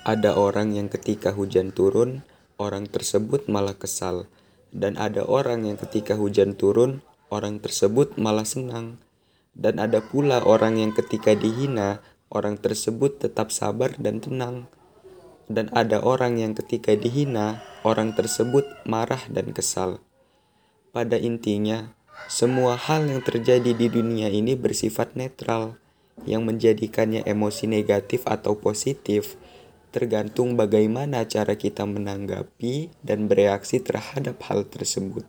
Ada orang yang ketika hujan turun, orang tersebut malah kesal. Dan ada orang yang ketika hujan turun, orang tersebut malah senang. Dan ada pula orang yang ketika dihina, orang tersebut tetap sabar dan tenang. Dan ada orang yang ketika dihina, orang tersebut marah dan kesal. Pada intinya, semua hal yang terjadi di dunia ini bersifat netral, yang menjadikannya emosi negatif atau positif tergantung bagaimana cara kita menanggapi dan bereaksi terhadap hal tersebut.